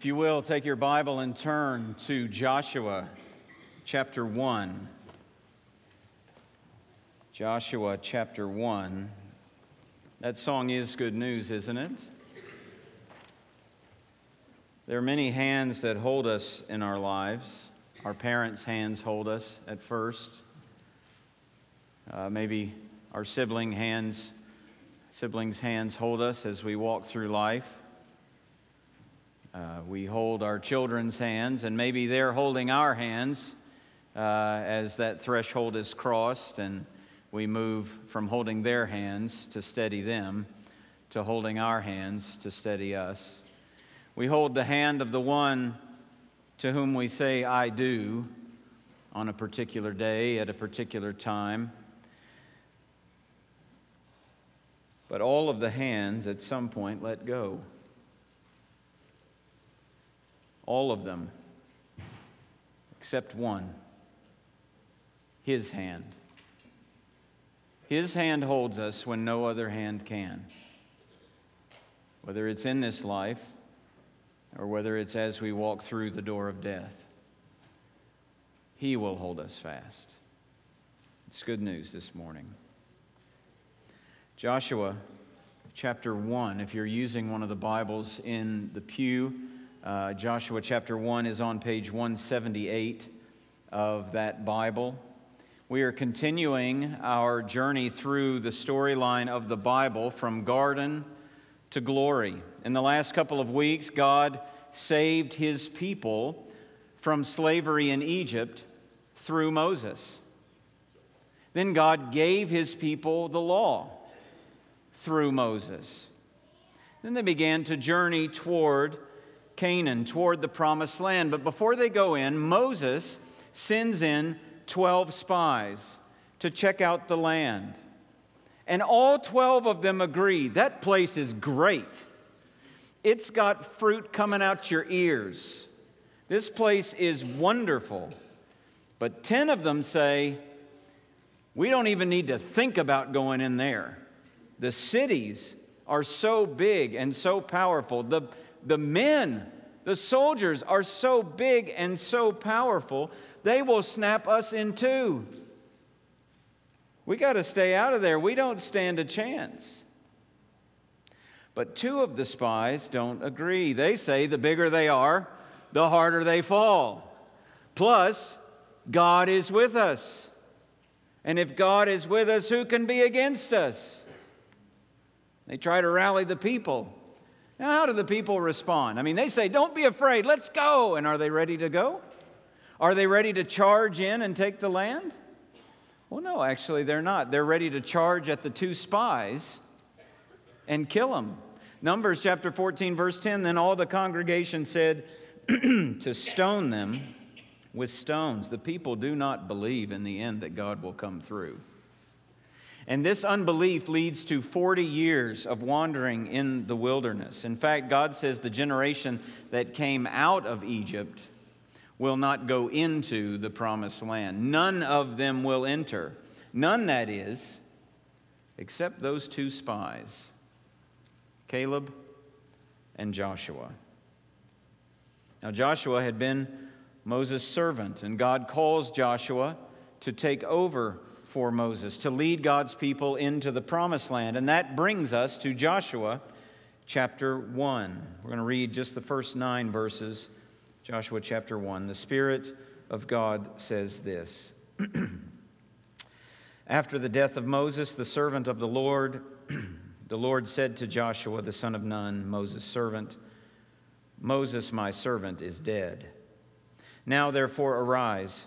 If you will, take your Bible and turn to Joshua chapter 1. Joshua chapter 1. That song is good news, isn't it? There are many hands that hold us in our lives. Our parents' hands hold us at first. Uh, maybe our sibling hands, siblings' hands hold us as we walk through life. Uh, we hold our children's hands, and maybe they're holding our hands uh, as that threshold is crossed, and we move from holding their hands to steady them to holding our hands to steady us. We hold the hand of the one to whom we say, I do, on a particular day, at a particular time. But all of the hands at some point let go all of them, except one His hand. His hand holds us when no other hand can. Whether it's in this life or whether it's as we walk through the door of death, He will hold us fast. It's good news this morning. Joshua chapter 1, if you're using one of the Bibles in the pew, uh, Joshua chapter 1 is on page 178 of that Bible. We are continuing our journey through the storyline of the Bible from garden to glory. In the last couple of weeks, God saved his people from slavery in Egypt through Moses. Then God gave his people the law through Moses. Then they began to journey toward Canaan, toward the promised land. But before they go in, Moses sends in 12 spies to check out the land. And all 12 of them agree that place is great. It's got fruit coming out your ears. This place is wonderful. But 10 of them say, we don't even need to think about going in there. The cities are so big and so powerful. The, the men, the soldiers are so big and so powerful, they will snap us in two. We got to stay out of there. We don't stand a chance. But two of the spies don't agree. They say the bigger they are, the harder they fall. Plus, God is with us. And if God is with us, who can be against us? They try to rally the people. Now, how do the people respond? I mean, they say, Don't be afraid, let's go. And are they ready to go? Are they ready to charge in and take the land? Well, no, actually, they're not. They're ready to charge at the two spies and kill them. Numbers chapter 14, verse 10 Then all the congregation said to stone them with stones. The people do not believe in the end that God will come through. And this unbelief leads to 40 years of wandering in the wilderness. In fact, God says the generation that came out of Egypt will not go into the promised land. None of them will enter. None, that is, except those two spies Caleb and Joshua. Now, Joshua had been Moses' servant, and God calls Joshua to take over for Moses to lead God's people into the promised land. And that brings us to Joshua chapter 1. We're going to read just the first nine verses. Joshua chapter 1. The Spirit of God says this After the death of Moses, the servant of the Lord, the Lord said to Joshua, the son of Nun, Moses' servant, Moses, my servant, is dead. Now, therefore, arise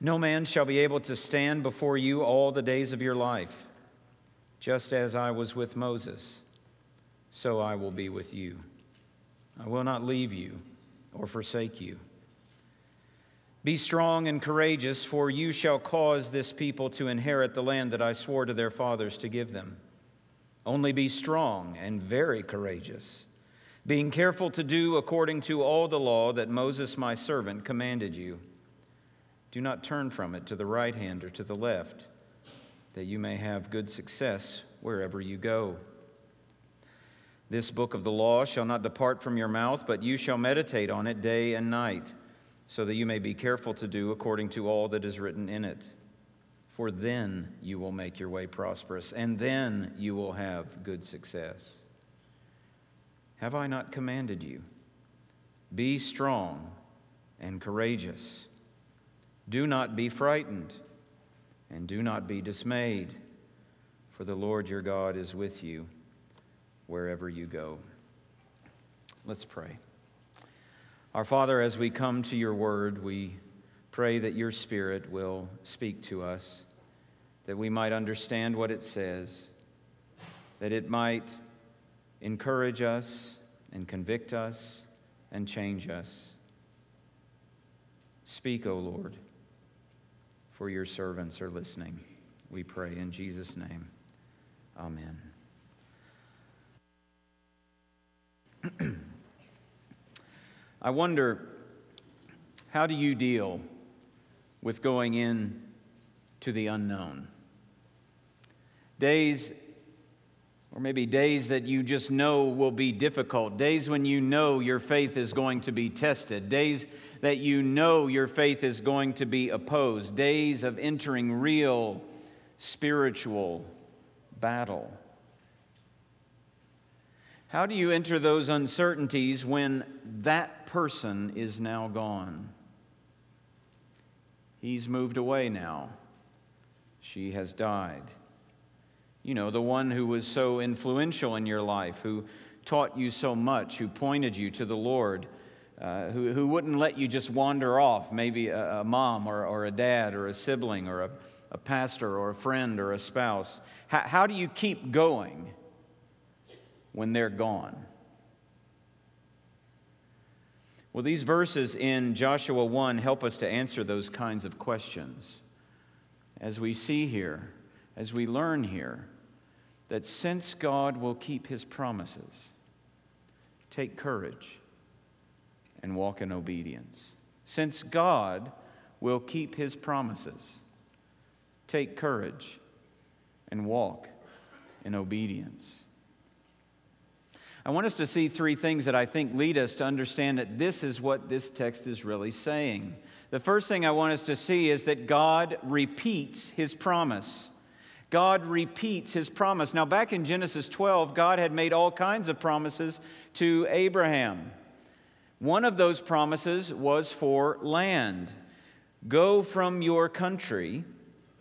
No man shall be able to stand before you all the days of your life. Just as I was with Moses, so I will be with you. I will not leave you or forsake you. Be strong and courageous, for you shall cause this people to inherit the land that I swore to their fathers to give them. Only be strong and very courageous, being careful to do according to all the law that Moses my servant commanded you. Do not turn from it to the right hand or to the left, that you may have good success wherever you go. This book of the law shall not depart from your mouth, but you shall meditate on it day and night so that you may be careful to do according to all that is written in it. For then you will make your way prosperous, and then you will have good success. Have I not commanded you? Be strong and courageous. Do not be frightened, and do not be dismayed, for the Lord your God is with you wherever you go. Let's pray. Our Father, as we come to your word, we pray that your Spirit will speak to us, that we might understand what it says, that it might encourage us and convict us and change us. Speak, O Lord, for your servants are listening. We pray in Jesus' name. Amen. I wonder how do you deal with going in to the unknown? Days, or maybe days that you just know will be difficult, days when you know your faith is going to be tested, days that you know your faith is going to be opposed, days of entering real spiritual battle. How do you enter those uncertainties when that person is now gone. He's moved away now. She has died. You know, the one who was so influential in your life, who taught you so much, who pointed you to the Lord, uh, who, who wouldn't let you just wander off, maybe a, a mom or, or a dad or a sibling or a, a pastor or a friend or a spouse. How, how do you keep going when they're gone? Well, these verses in Joshua 1 help us to answer those kinds of questions. As we see here, as we learn here, that since God will keep his promises, take courage and walk in obedience. Since God will keep his promises, take courage and walk in obedience. I want us to see three things that I think lead us to understand that this is what this text is really saying. The first thing I want us to see is that God repeats his promise. God repeats his promise. Now, back in Genesis 12, God had made all kinds of promises to Abraham. One of those promises was for land. Go from your country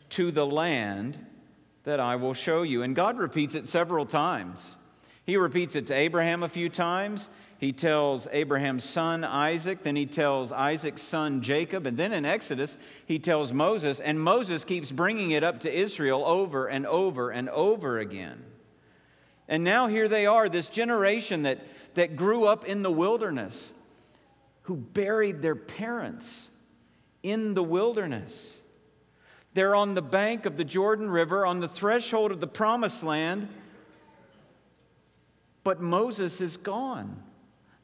to the land that I will show you. And God repeats it several times. He repeats it to Abraham a few times. He tells Abraham's son Isaac, then he tells Isaac's son Jacob, and then in Exodus, he tells Moses, and Moses keeps bringing it up to Israel over and over and over again. And now here they are, this generation that, that grew up in the wilderness, who buried their parents in the wilderness. They're on the bank of the Jordan River, on the threshold of the promised land but Moses is gone.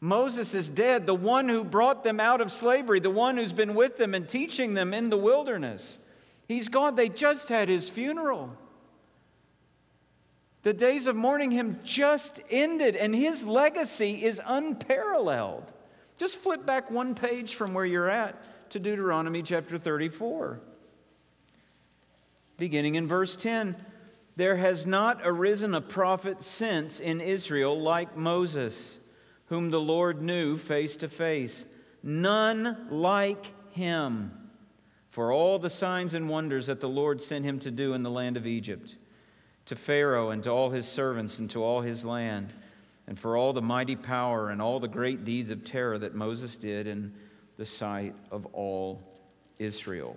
Moses is dead, the one who brought them out of slavery, the one who's been with them and teaching them in the wilderness. He's gone. They just had his funeral. The days of mourning him just ended, and his legacy is unparalleled. Just flip back one page from where you're at to Deuteronomy chapter 34. Beginning in verse 10 there has not arisen a prophet since in Israel like Moses, whom the Lord knew face to face. None like him for all the signs and wonders that the Lord sent him to do in the land of Egypt, to Pharaoh and to all his servants and to all his land, and for all the mighty power and all the great deeds of terror that Moses did in the sight of all Israel.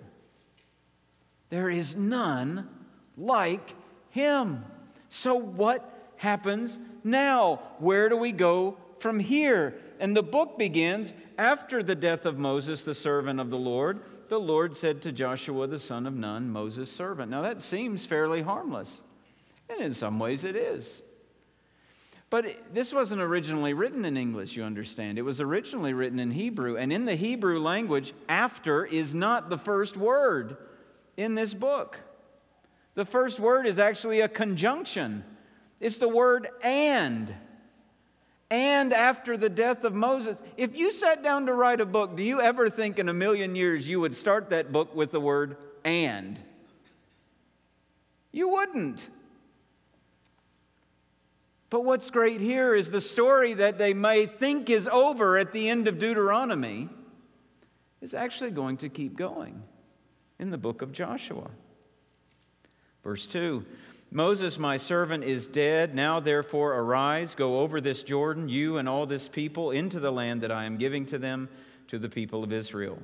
There is none like him. So, what happens now? Where do we go from here. And the book begins after the death of Moses, the servant of the Lord. The Lord said to Joshua, the son of Nun, Moses' servant. Now that seems fairly harmless. And in some ways it is. But this wasn't originally written in English, you understand. It was originally written in Hebrew. And in the Hebrew language, after is not the first word in this book. The first word is actually a conjunction, it's the word and. And after the death of Moses. If you sat down to write a book, do you ever think in a million years you would start that book with the word and? You wouldn't. But what's great here is the story that they may think is over at the end of Deuteronomy is actually going to keep going in the book of Joshua. Verse 2 Moses, my servant, is dead. Now, therefore, arise, go over this Jordan, you and all this people, into the land that I am giving to them, to the people of Israel.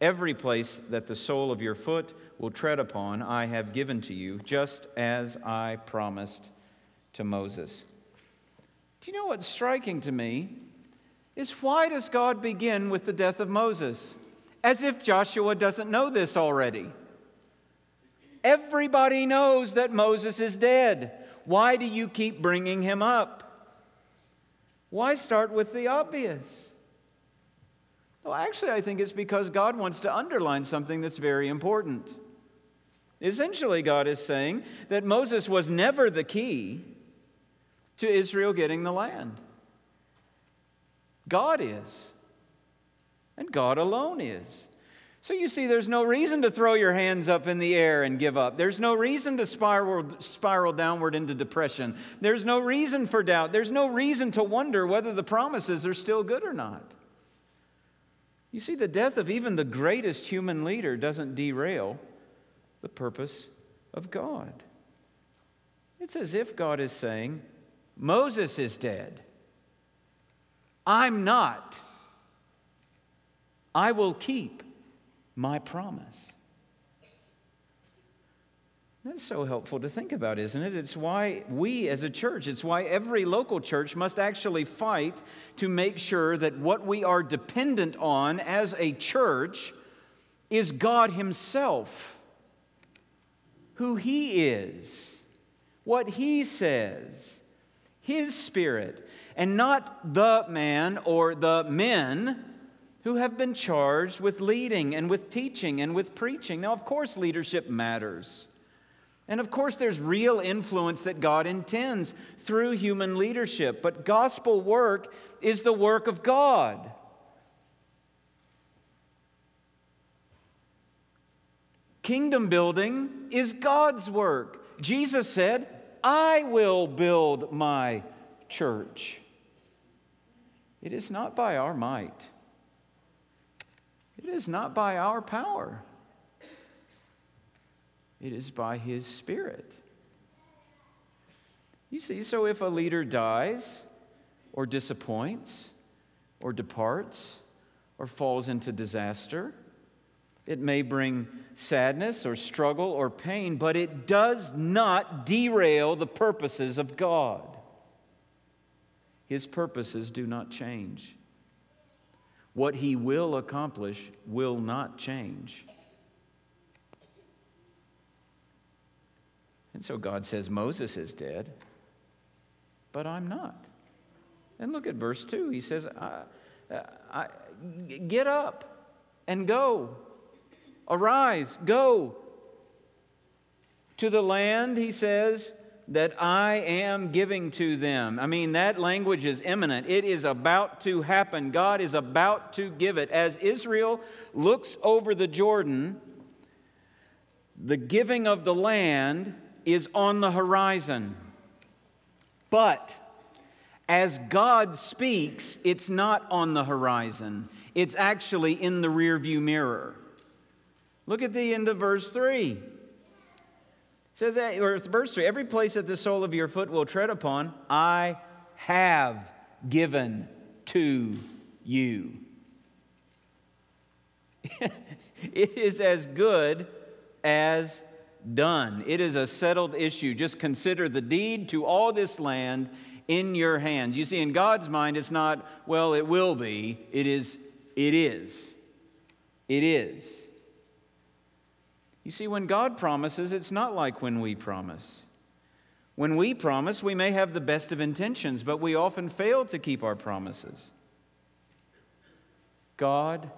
Every place that the sole of your foot will tread upon, I have given to you, just as I promised to Moses. Do you know what's striking to me? Is why does God begin with the death of Moses? As if Joshua doesn't know this already. Everybody knows that Moses is dead. Why do you keep bringing him up? Why start with the obvious? Well, actually, I think it's because God wants to underline something that's very important. Essentially, God is saying that Moses was never the key to Israel getting the land. God is, and God alone is. So you see, there's no reason to throw your hands up in the air and give up. There's no reason to spiral, spiral downward into depression. There's no reason for doubt. There's no reason to wonder whether the promises are still good or not. You see, the death of even the greatest human leader doesn't derail the purpose of God. It's as if God is saying, Moses is dead. I'm not. I will keep my promise. That's so helpful to think about, isn't it? It's why we as a church, it's why every local church must actually fight to make sure that what we are dependent on as a church is God Himself, who He is, what He says, His Spirit, and not the man or the men who have been charged with leading and with teaching and with preaching. Now, of course, leadership matters. And of course, there's real influence that God intends through human leadership, but gospel work is the work of God. Kingdom building is God's work. Jesus said, I will build my church. It is not by our might. It is not by our power, it is by His Spirit. You see, so if a leader dies, or disappoints, or departs, or falls into disaster, it may bring sadness or struggle or pain, but it does not derail the purposes of God. His purposes do not change. What he will accomplish will not change. And so God says, Moses is dead, but I'm not. And look at verse 2. He says, I, I, Get up and go. Arise, go. To the land, he says, that I am giving to them. I mean, that language is imminent. It is about to happen. God is about to give it. As Israel looks over the Jordan, the giving of the land is on the horizon. But as God speaks, it's not on the horizon, it's actually in the rearview mirror. Look at the end of verse 3 It says that, or verse 3 every place that the sole of your foot will tread upon, I have given to you. it is as good as done. It is a settled issue. Just consider the deed to all this land in your hands. You see, in God's mind, it's not, well, it will be. It is, it is. It is. You see, when God promises, it's not like when we promise. When we promise, we may have the best of intentions, but we often fail to keep our promises. God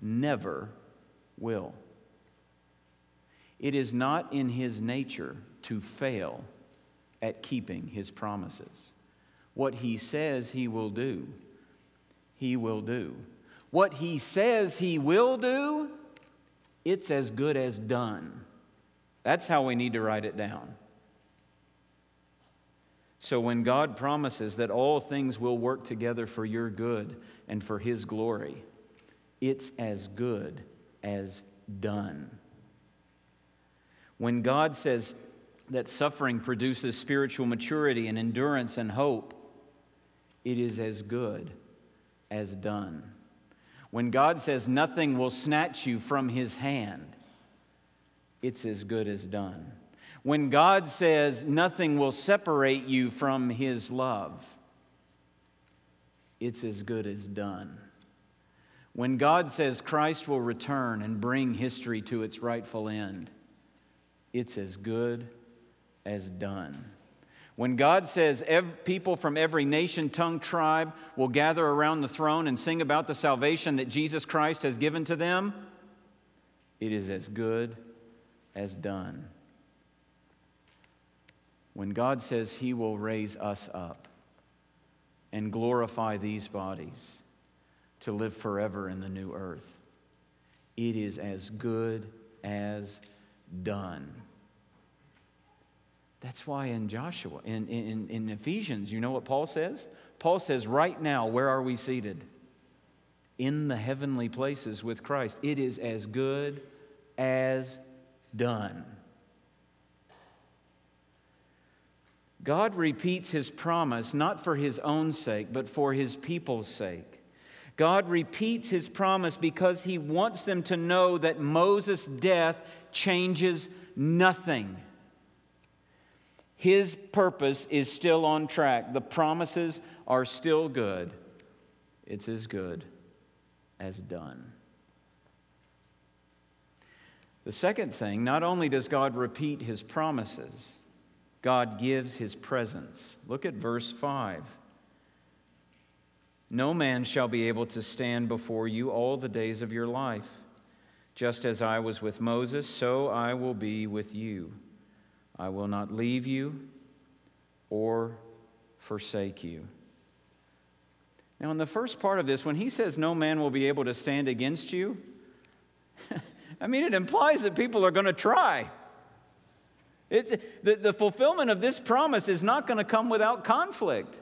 never will. It is not in his nature to fail at keeping his promises. What he says he will do, he will do. What he says he will do, it's as good as done. That's how we need to write it down. So when God promises that all things will work together for your good and for his glory, it's as good as done. When God says that suffering produces spiritual maturity and endurance and hope, it is as good as done. When God says nothing will snatch you from his hand, it's as good as done. When God says nothing will separate you from his love, it's as good as done. When God says Christ will return and bring history to its rightful end, it's as good as done. When God says people from every nation, tongue, tribe will gather around the throne and sing about the salvation that Jesus Christ has given to them, it is as good as done. When God says He will raise us up and glorify these bodies to live forever in the new earth, it is as good as done. That's why in Joshua, in, in, in Ephesians, you know what Paul says? Paul says, right now, where are we seated? In the heavenly places with Christ. It is as good as done. God repeats his promise not for his own sake, but for his people's sake. God repeats his promise because he wants them to know that Moses' death changes nothing. His purpose is still on track. The promises are still good. It's as good as done. The second thing, not only does God repeat his promises, God gives his presence. Look at verse 5. No man shall be able to stand before you all the days of your life. Just as I was with Moses, so I will be with you. I will not leave you or forsake you. Now, in the first part of this, when he says no man will be able to stand against you, I mean, it implies that people are going to try. It, the, the fulfillment of this promise is not going to come without conflict.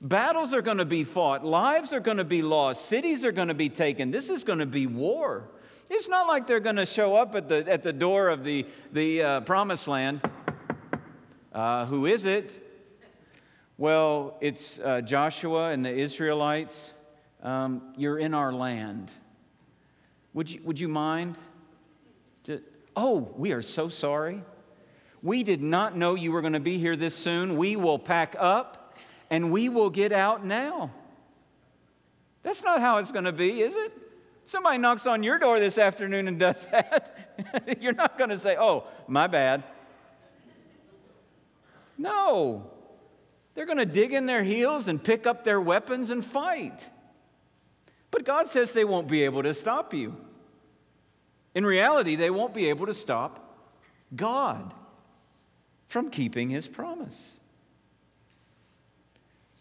Battles are going to be fought, lives are going to be lost, cities are going to be taken. This is going to be war. It's not like they're going to show up at the, at the door of the, the uh, promised land. Uh, who is it? Well, it's uh, Joshua and the Israelites. Um, you're in our land. Would you, would you mind? oh, we are so sorry. We did not know you were going to be here this soon. We will pack up and we will get out now. That's not how it's going to be, is it? Somebody knocks on your door this afternoon and does that. You're not going to say, oh, my bad. No. They're going to dig in their heels and pick up their weapons and fight. But God says they won't be able to stop you. In reality, they won't be able to stop God from keeping his promise.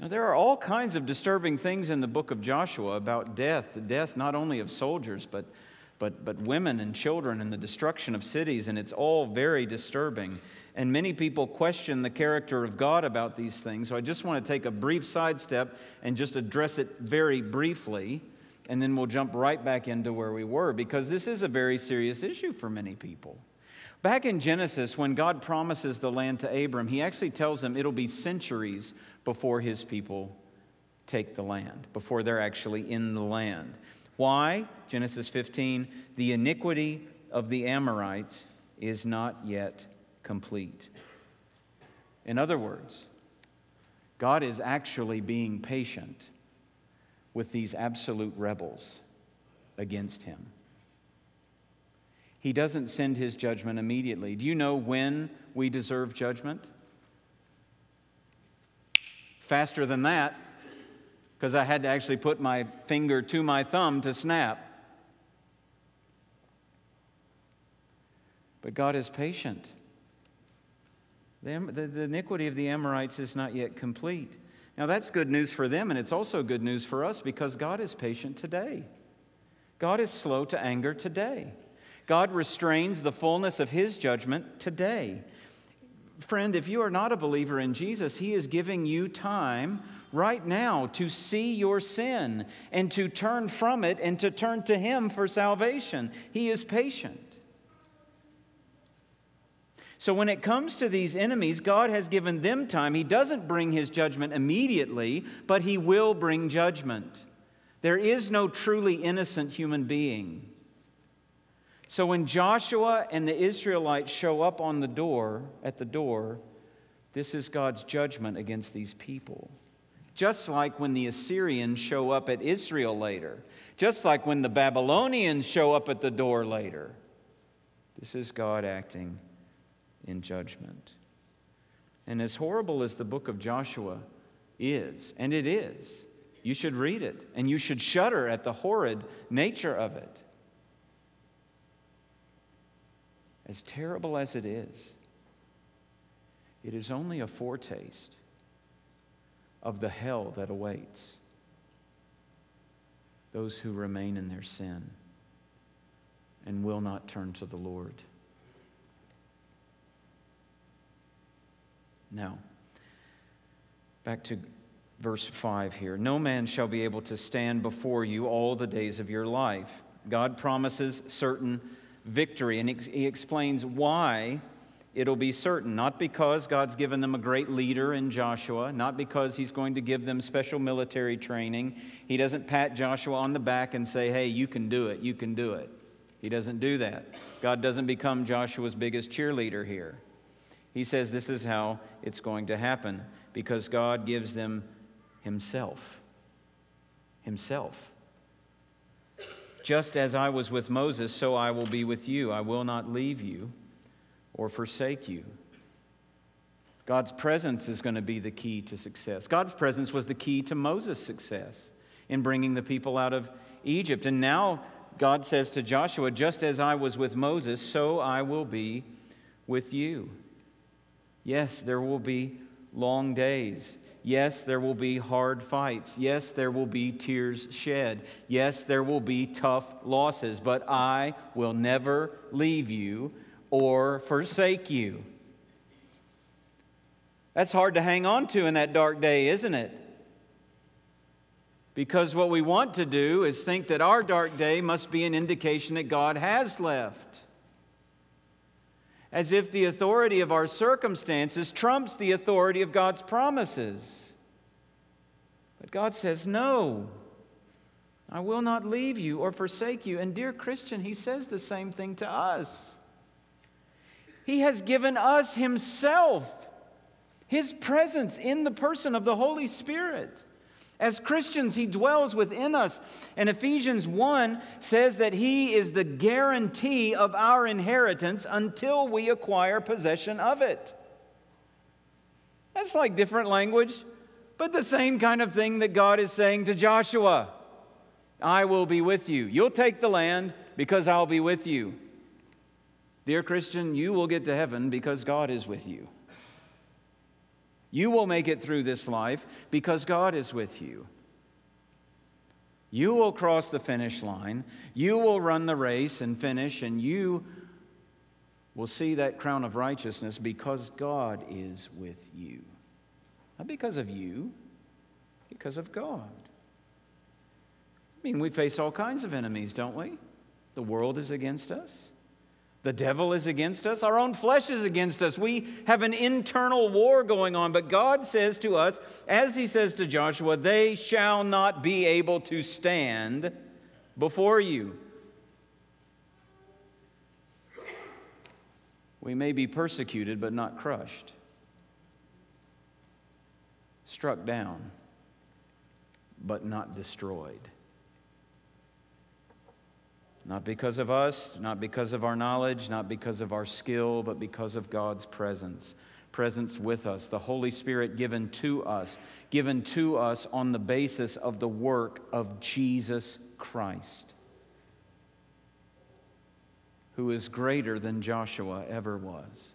Now, there are all kinds of disturbing things in the book of Joshua about death, the death not only of soldiers, but, but, but women and children and the destruction of cities, and it's all very disturbing. And many people question the character of God about these things. So I just want to take a brief sidestep and just address it very briefly, and then we'll jump right back into where we were, because this is a very serious issue for many people. Back in Genesis, when God promises the land to Abram, he actually tells him it'll be centuries before his people take the land, before they're actually in the land. Why? Genesis 15 the iniquity of the Amorites is not yet complete. In other words, God is actually being patient with these absolute rebels against him. He doesn't send his judgment immediately. Do you know when we deserve judgment? Faster than that, because I had to actually put my finger to my thumb to snap. But God is patient. The, the, the, iniquity of the Amorites is not yet complete. Now, that's good news for them, and it's also good news for us because God is patient today. God is slow to anger today. God restrains the fullness of his judgment today. Friend, if you are not a believer in Jesus, he is giving you time right now to see your sin and to turn from it and to turn to him for salvation. He is patient. So, when it comes to these enemies, God has given them time. He doesn't bring his judgment immediately, but he will bring judgment. There is no truly innocent human being. So when Joshua and the Israelites show up on the door, at the door, this is God's judgment against these people. Just like when the Assyrians show up at Israel later, just like when the Babylonians show up at the door later. This is God acting in judgment. And as horrible as the book of Joshua is, and it is, you should read it and you should shudder at the horrid nature of it. As terrible as it is, it is only a foretaste of the hell that awaits those who remain in their sin and will not turn to the Lord. Now, back to verse 5 here. No man shall be able to stand before you all the days of your life. God promises certain victory. And he explains why it'll be certain. Not because God's given them a great leader in Joshua, not because he's going to give them special military training. He doesn't pat Joshua on the back and say, hey, you can do it, you can do it. He doesn't do that. God doesn't become Joshua's biggest cheerleader here. He says this is how it's going to happen because God gives them Himself. Himself. Just as I was with Moses, so I will be with you. I will not leave you or forsake you. God's presence is going to be the key to success. God's presence was the key to Moses' success in bringing the people out of Egypt. And now God says to Joshua, Just as I was with Moses, so I will be with you. Yes, there will be long days. Yes, there will be hard fights. Yes, there will be tears shed. Yes, there will be tough losses, but I will never leave you or forsake you. That's hard to hang on to in that dark day, isn't it? Because what we want to do is think that our dark day must be an indication that God has left. As if the authority of our circumstances trumps the authority of God's promises. But God says, No, I will not leave you or forsake you. And, dear Christian, He says the same thing to us. He has given us Himself, His presence in the person of the Holy Spirit. As Christians, He dwells within us. And Ephesians 1 says that He is the guarantee of our inheritance until we acquire possession of it. That's like different language but the same kind of thing that God is saying to Joshua I will be with you. You'll take the land because I'll be with you. Dear Christian, you will get to heaven because God is with you. You will make it through this life because God is with you. You will cross the finish line. You will run the race and finish, and you will see that crown of righteousness because God is with you. Not because of you, because of God. I mean, we face all kinds of enemies, don't we? The world is against us. The devil is against us. Our own flesh is against us. We have an internal war going on. But God says to us, as He says to Joshua, they shall not be able to stand before you. We may be persecuted, but not crushed struck down, but not destroyed. Not because of us, not because of our knowledge, not because of our skill, but because of God's presence. Presence with us, the Holy Spirit given to us, given to us on the basis of the work of Jesus Christ, who is greater than Joshua ever was.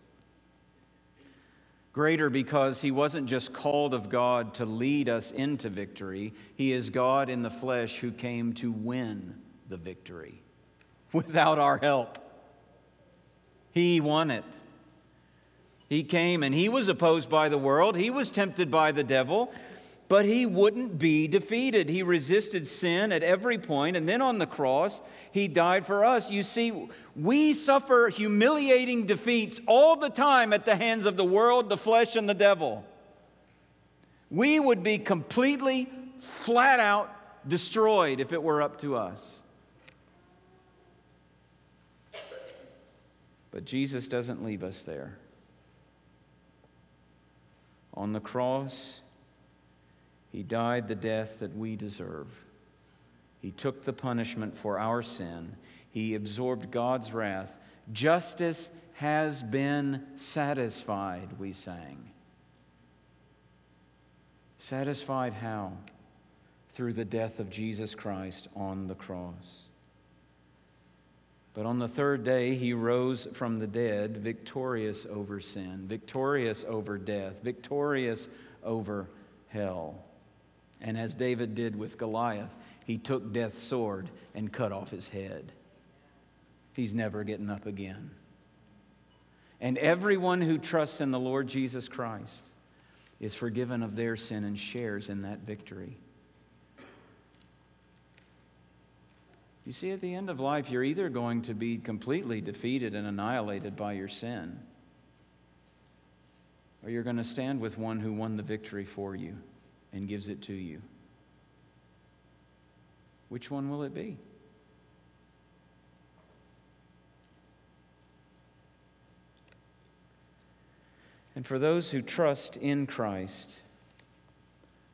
Greater because he wasn't just called of God to lead us into victory, he is God in the flesh who came to win the victory without our help. He won it. He came and he was opposed by the world, he was tempted by the devil, but he wouldn't be defeated. He resisted sin at every point, and then on the cross, he died for us. You see, we suffer humiliating defeats all the time at the hands of the world, the flesh, and the devil. We would be completely, flat out destroyed if it were up to us. But Jesus doesn't leave us there. On the cross, he died the death that we deserve. He took the punishment for our sin. He absorbed God's wrath. Justice has been satisfied, we sang. Satisfied how? Through the death of Jesus Christ on the cross. But on the third day, he rose from the dead, victorious over sin, victorious over death, victorious over hell. And as David did with Goliath, he took death's sword and cut off his head. He's never getting up again. And everyone who trusts in the Lord Jesus Christ is forgiven of their sin and shares in that victory. You see, at the end of life, you're either going to be completely defeated and annihilated by your sin, or you're going to stand with one who won the victory for you and gives it to you. Which one will it be? And for those who trust in Christ,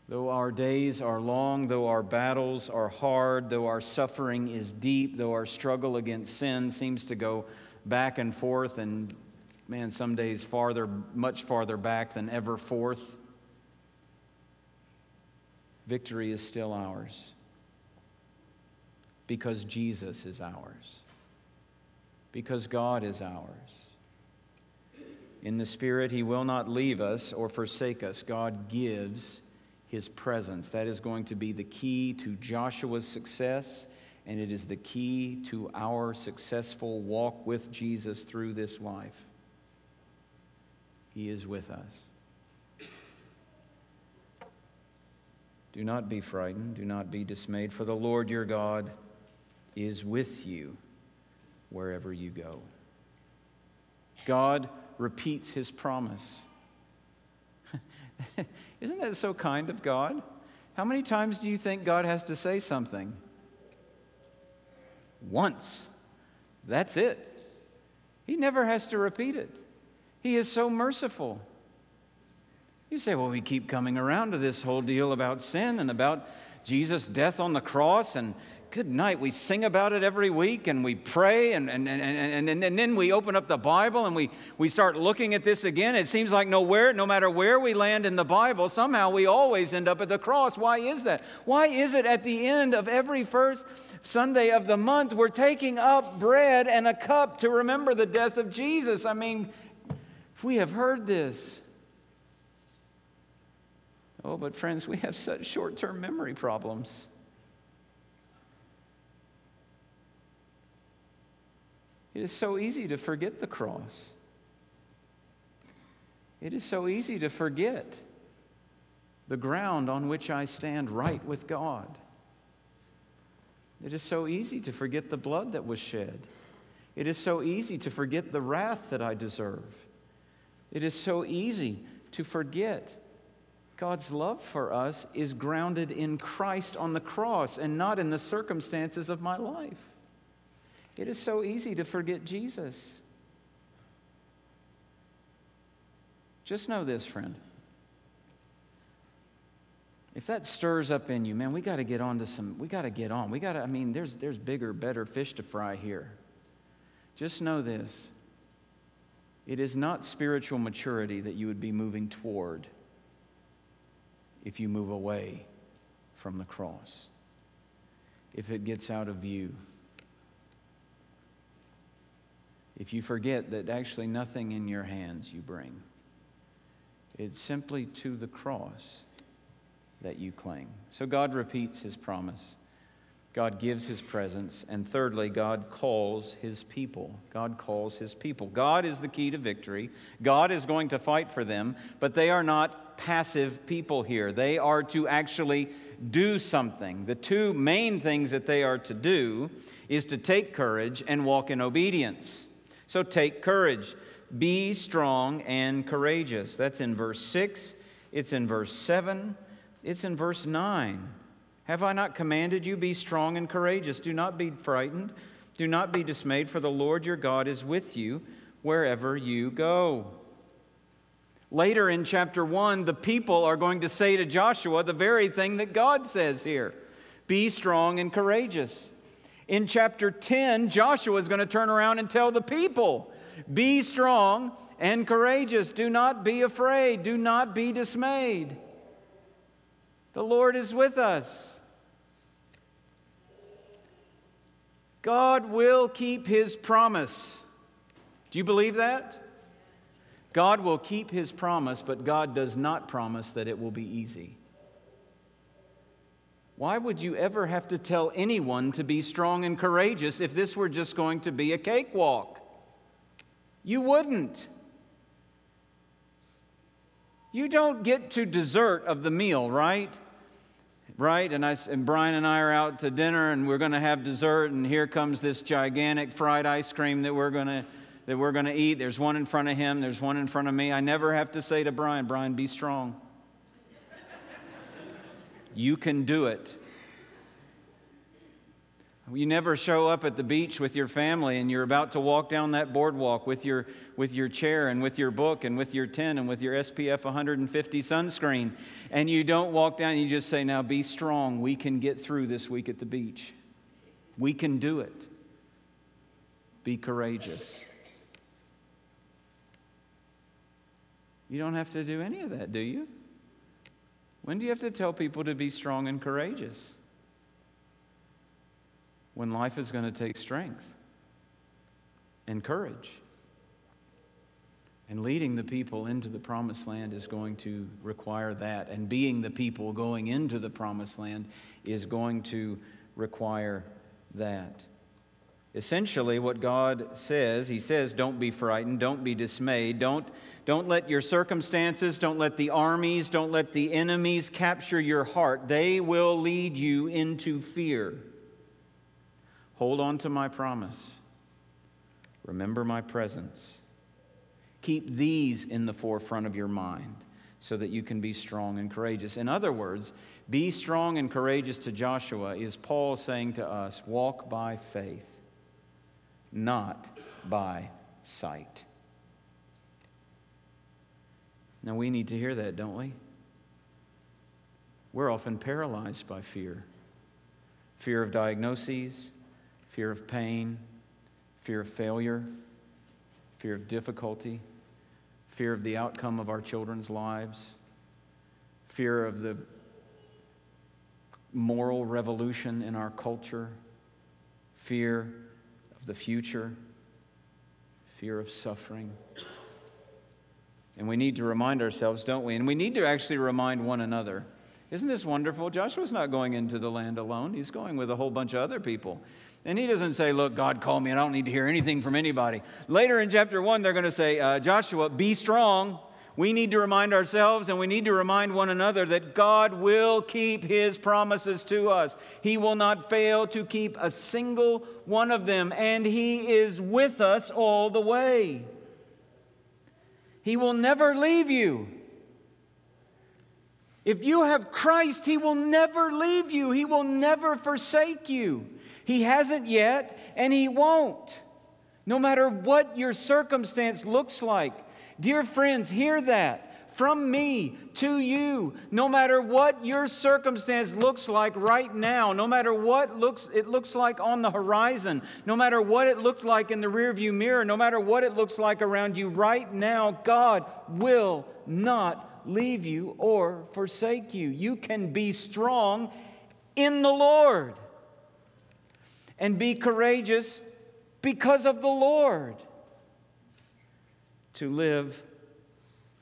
Though our days are long, though our battles are hard, though our suffering is deep, though our struggle against sin seems to go back and forth, and man, some days farther, much farther back than ever forth, victory is still ours because Jesus is ours, because God is ours. In the Spirit, He will not leave us or forsake us. God gives his presence. That is going to be the key to Joshua's success, and it is the key to our successful walk with Jesus through this life. He is with us. Do not be frightened, do not be dismayed, for the Lord your God is with you wherever you go. God repeats his promise. Isn't that so kind of God? How many times do you think God has to say something? Once. That's it. He never has to repeat it. He is so merciful. You say, well, we keep coming around to this whole deal about sin and about Jesus' death on the cross and good night. We sing about it every week and we pray and, and, and, and, and, then we open up the Bible and we, we start looking at this again. It seems like nowhere, no matter where we land in the Bible, somehow we always end up at the cross. Why is that? Why is it at the end of every first Sunday of the month we're taking up bread and a cup to remember the death of Jesus? I mean, if we have heard this. Oh, but friends, we have such short term memory problems. It is so easy to forget the cross. It is so easy to forget the ground on which I stand right with God. It is so easy to forget the blood that was shed. It is so easy to forget the wrath that I deserve. It is so easy to forget God's love for us is grounded in Christ on the cross and not in the circumstances of my life. It is so easy to forget Jesus. Just know this, friend. if that stirs up in you, man, we got to get on to some, we got to get on. We got to, I mean, there's, there's bigger, better fish to fry here. Just know this it is not spiritual maturity that you would be moving toward if you move away from the cross, if it gets out of view. If you forget that actually nothing in your hands you bring, it's simply to the cross that you cling. So God repeats his promise. God gives his presence. And thirdly, God calls his people. God calls his people. God is the key to victory. God is going to fight for them, but they are not passive people here. They are to actually do something. The two main things that they are to do is to take courage and walk in obedience. So take courage. Be strong and courageous. That's in verse 6, it's in verse 7, it's in verse 9. Have I not commanded you, be strong and courageous? Do not be frightened. Do not be dismayed, for the Lord your God is with you wherever you go. Later in chapter 1, the people are going to say to Joshua the very thing that God says here Be strong and courageous. In chapter 10, Joshua is going to turn around and tell the people Be strong and courageous. Do not be afraid. Do not be dismayed. The Lord is with us. God will keep his promise. Do you believe that? God will keep his promise, but God does not promise that it will be easy. Why would you ever have to tell anyone to be strong and courageous if this were just going to be a cakewalk? You wouldn't. You don't get to dessert of the meal, right? right? And, I, and Brian and I are out to dinner and we're going to have dessert, and here comes this gigantic fried ice cream that we're going to that we're going to eat. There's one in front of him, there's one in front of me. I never have to say to Brian, Brian, be strong. You can do it. You never show up at the beach with your family and you're about to walk down that boardwalk with your, with your chair and with your book and with your tent and with your SPF 150 sunscreen. And you don't walk down, you just say, Now be strong. We can get through this week at the beach. We can do it. Be courageous. You don't have to do any of that, do you? When do you have to tell people to be strong and courageous? when life is going to take strength and courage. And leading the people into the promised land is going to require that. And being the people going into the promised land is going to require that. Essentially, what God says, He says, don't be frightened, don't be dismayed, don't, don't let your circumstances, don't let the armies, don't let the enemies capture your heart. They will lead you into fear. Hold on to my promise. Remember my presence. Keep these in the forefront of your mind so that you can be strong and courageous. In other words, be strong and courageous to Joshua is Paul saying to us walk by faith, not by sight. Now, we need to hear that, don't we? We're often paralyzed by fear fear of diagnoses, fear of pain, fear of failure, fear of difficulty, fear of the outcome of our children's lives, fear of the moral revolution in our culture, fear of the future, fear of suffering. And we need to remind ourselves, don't we? And we need to actually remind one another. Isn't this wonderful? Joshua's not going into the land alone, he's going with a whole bunch of other people. And he doesn't say, Look, God called me I don't need to hear anything from anybody. Later in chapter one, they're going to say, uh, Joshua, be strong. We need to remind ourselves and we need to remind one another that God will keep his promises to us. He will not fail to keep a single one of them, and he is with us all the way. He will never leave you. If you have Christ, he will never leave you, he will never forsake you. He hasn't yet, and He won't. No matter what your circumstance looks like. Dear friends, hear that. From me to you, no matter what your circumstance looks like right now, no matter what looks, it looks like on the horizon, no matter what it looked like in the rearview mirror, no matter what it looks like around you right now, God will not leave you or forsake you. You can be strong in the Lord and be courageous because of the Lord. To live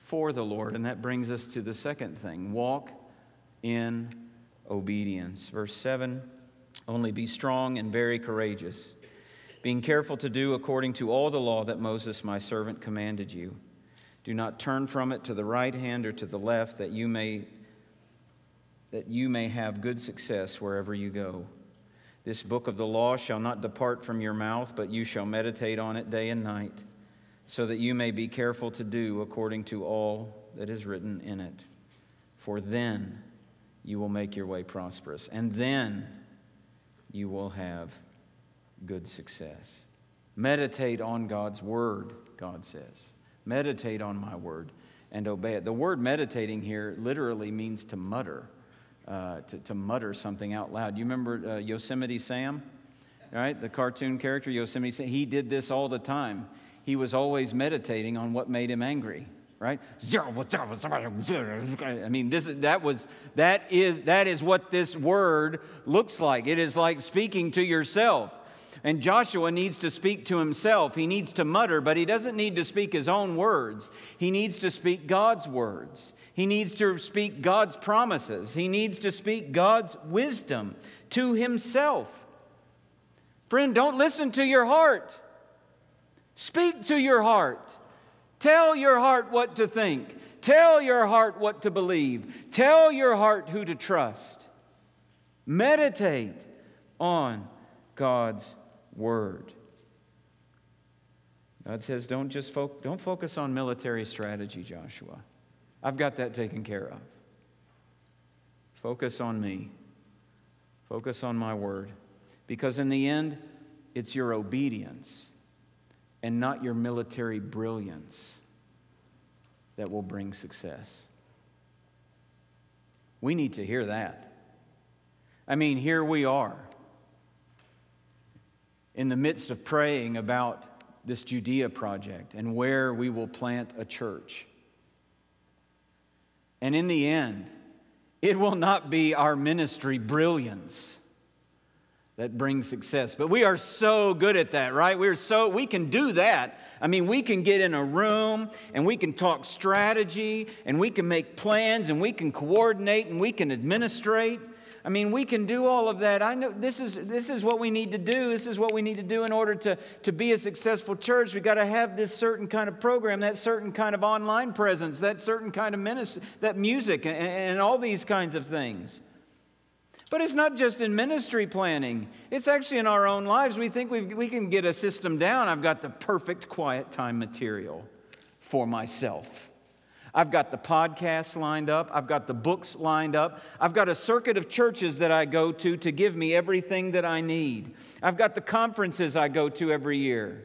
for the Lord. And that brings us to the second thing walk in obedience. Verse 7 Only be strong and very courageous, being careful to do according to all the law that Moses, my servant, commanded you. Do not turn from it to the right hand or to the left, that you may, that you may have good success wherever you go. This book of the law shall not depart from your mouth, but you shall meditate on it day and night, so that you may be careful to do according to all that is written in it. For then you will make your way prosperous, and then you will have good success. Meditate on God's word, God says. Meditate on my word and obey it. The word meditating here literally means to mutter uh, to, to mutter something out loud. You remember uh, Yosemite Sam, right? The cartoon character, Yosemite Sam. He did this all the time. He was always meditating on what made him angry, right? I mean, this, that, was, that, is, that is what this word looks like. It is like speaking to yourself. And Joshua needs to speak to himself. He needs to mutter, but he doesn't need to speak his own words. He needs to speak God's words. He needs to speak God's promises. He needs to speak God's wisdom to himself. Friend, don't listen to your heart. Speak to your heart. Tell your heart what to think. Tell your heart what to believe. Tell your heart who to trust. Meditate on God's word. God says, don't just fo- don't focus on military strategy, Joshua. I've got that taken care of. Focus on me. Focus on my word. Because in the end, it's your obedience and not your military brilliance that will bring success. We need to hear that. I mean, here we are in the midst of praying about this Judea project and where we will plant a church. And in the end, it will not be our ministry brilliance that brings success. But we are so good at that, right? We're so we can do that. I mean, we can get in a room and we can talk strategy and we can make plans and we can coordinate and we can administrate. I mean, we can do all of that. I know this is, this is what we need to do. This is what we need to do in order to, to be a successful church. We've got to have this certain kind of program, that certain kind of online presence, that certain kind of ministry, that music, and, and all these kinds of things. But it's not just in ministry planning, it's actually in our own lives. We think we we can get a system down. I've got the perfect quiet time material for myself. I've got the podcasts lined up. I've got the books lined up. I've got a circuit of churches that I go to to give me everything that I need. I've got the conferences I go to every year.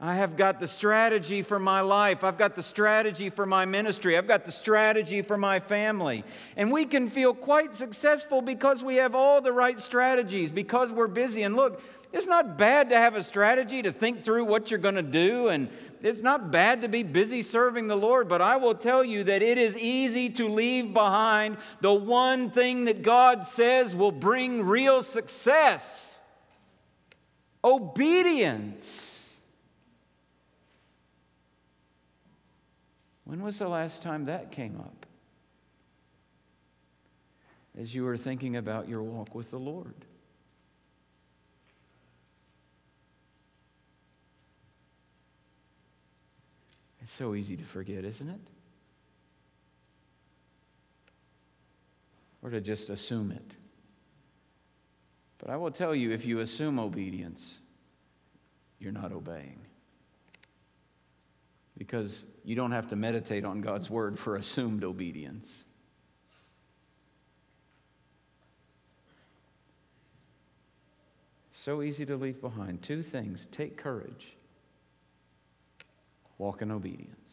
I have got the strategy for my life. I've got the strategy for my ministry. I've got the strategy for my family. And we can feel quite successful because we have all the right strategies, because we're busy. And look, it's not bad to have a strategy to think through what you're going to do and it's not bad to be busy serving the Lord, but I will tell you that it is easy to leave behind the one thing that God says will bring real success obedience. When was the last time that came up? As you were thinking about your walk with the Lord. It's so easy to forget, isn't it? Or to just assume it. But I will tell you if you assume obedience, you're not obeying. Because you don't have to meditate on God's word for assumed obedience. So easy to leave behind. Two things take courage walk in obedience.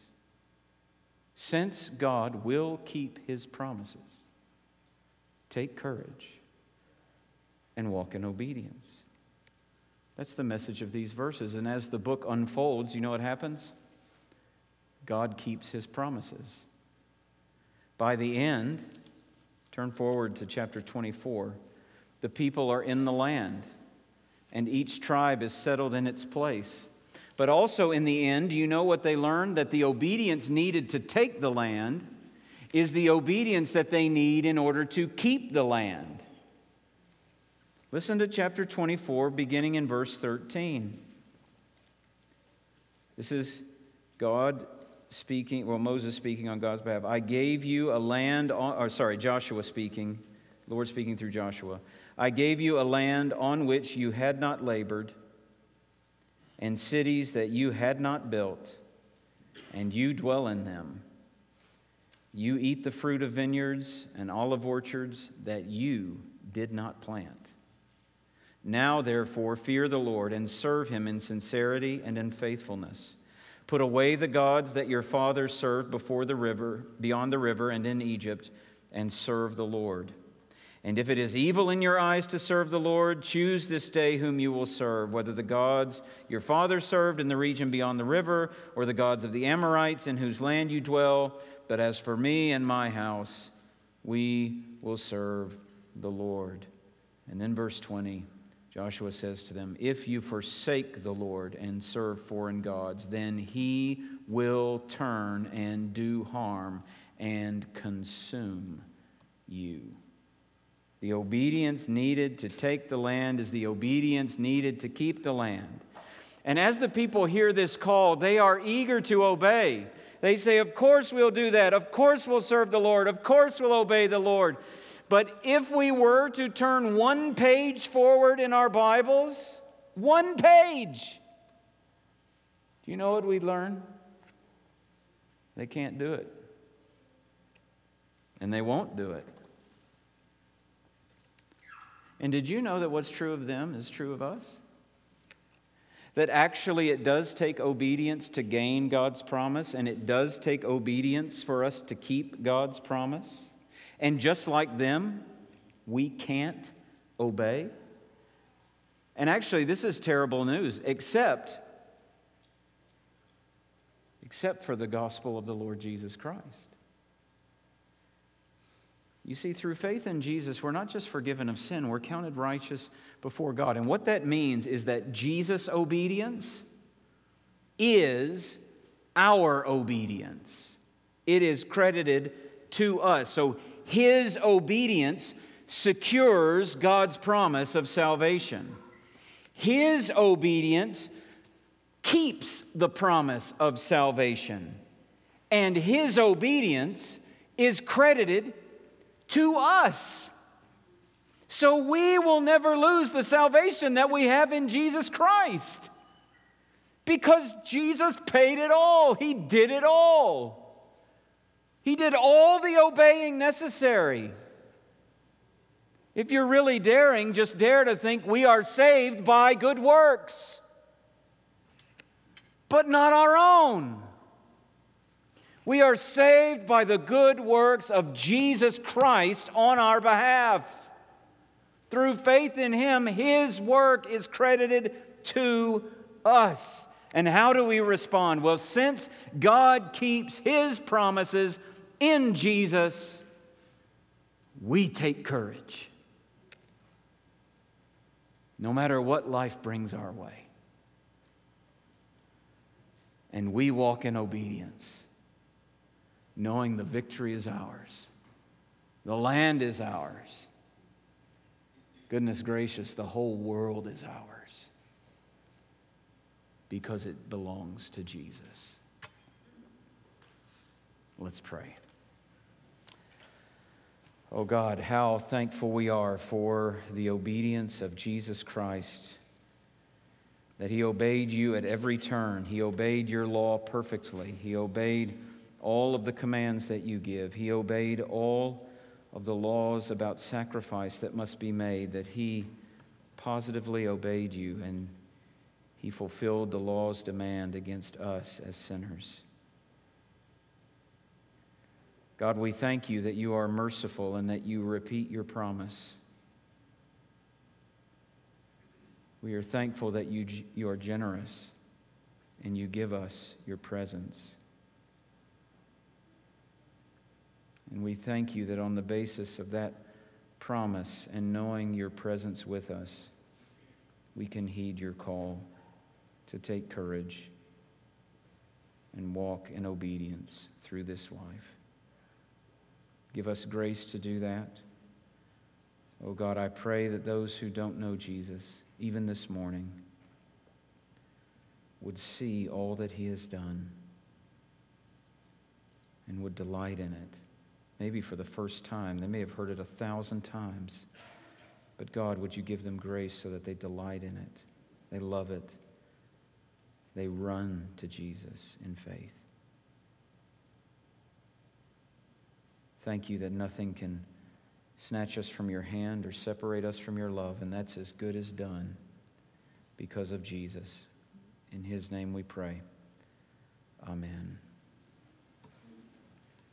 Since God will keep his promises, take courage and walk in obedience. That's the message of these verses. And as the book unfolds, you know what happens? God keeps his promises. By the end, turn forward to chapter 24, the people are in the land, and each tribe is settled in its place. But also in the end, you know what they learned? That the obedience needed to take the land is the obedience that they need in order to keep the land. Listen to chapter 24, beginning in verse 13. This is God speaking, well, Moses speaking on God's behalf. I gave you a land, on, or sorry, Joshua speaking, Lord speaking through Joshua. I gave you a land on which you had not labored, and cities that you had not built, and you dwell in them. You eat the fruit of vineyards and olive orchards that you did not plant. Now, therefore, fear the Lord and serve him in sincerity and in faithfulness. Put away the gods that your fathers served before the river, beyond the river and in Egypt, and serve the Lord. And if it is evil in your eyes to serve the Lord, choose this day whom you will serve, whether the gods your fathers served in the region beyond the river, or the gods of the Amorites in whose land you dwell. But as for me and my house, we will serve the Lord. And then verse 20. Joshua says to them, If you forsake the Lord and serve foreign gods, then he will turn and do harm and consume you. The obedience needed to take the land is the obedience needed to keep the land. And as the people hear this call, they are eager to obey. They say, Of course we'll do that. Of course we'll serve the Lord. Of course we'll obey the Lord. But if we were to turn one page forward in our Bibles, one page, do you know what we'd learn? They can't do it. And they won't do it. And did you know that what's true of them is true of us? That actually it does take obedience to gain God's promise, and it does take obedience for us to keep God's promise? And just like them, we can't obey. And actually, this is terrible news, except, except for the gospel of the Lord Jesus Christ. You see, through faith in Jesus, we're not just forgiven of sin, we're counted righteous before God. And what that means is that Jesus' obedience is our obedience, it is credited to us. So his obedience secures God's promise of salvation. His obedience keeps the promise of salvation. And his obedience is credited to us. So we will never lose the salvation that we have in Jesus Christ. Because Jesus paid it all, He did it all. He did all the obeying necessary. If you're really daring, just dare to think we are saved by good works, but not our own. We are saved by the good works of Jesus Christ on our behalf. Through faith in Him, His work is credited to us. And how do we respond? Well, since God keeps His promises, in Jesus, we take courage. No matter what life brings our way. And we walk in obedience, knowing the victory is ours, the land is ours. Goodness gracious, the whole world is ours because it belongs to Jesus. Let's pray. Oh God, how thankful we are for the obedience of Jesus Christ. That he obeyed you at every turn. He obeyed your law perfectly. He obeyed all of the commands that you give. He obeyed all of the laws about sacrifice that must be made. That he positively obeyed you and he fulfilled the law's demand against us as sinners. God, we thank you that you are merciful and that you repeat your promise. We are thankful that you, you are generous and you give us your presence. And we thank you that on the basis of that promise and knowing your presence with us, we can heed your call to take courage and walk in obedience through this life. Give us grace to do that. Oh God, I pray that those who don't know Jesus, even this morning, would see all that he has done and would delight in it. Maybe for the first time. They may have heard it a thousand times. But God, would you give them grace so that they delight in it? They love it. They run to Jesus in faith. Thank you that nothing can snatch us from your hand or separate us from your love, and that's as good as done because of Jesus. In his name we pray. Amen.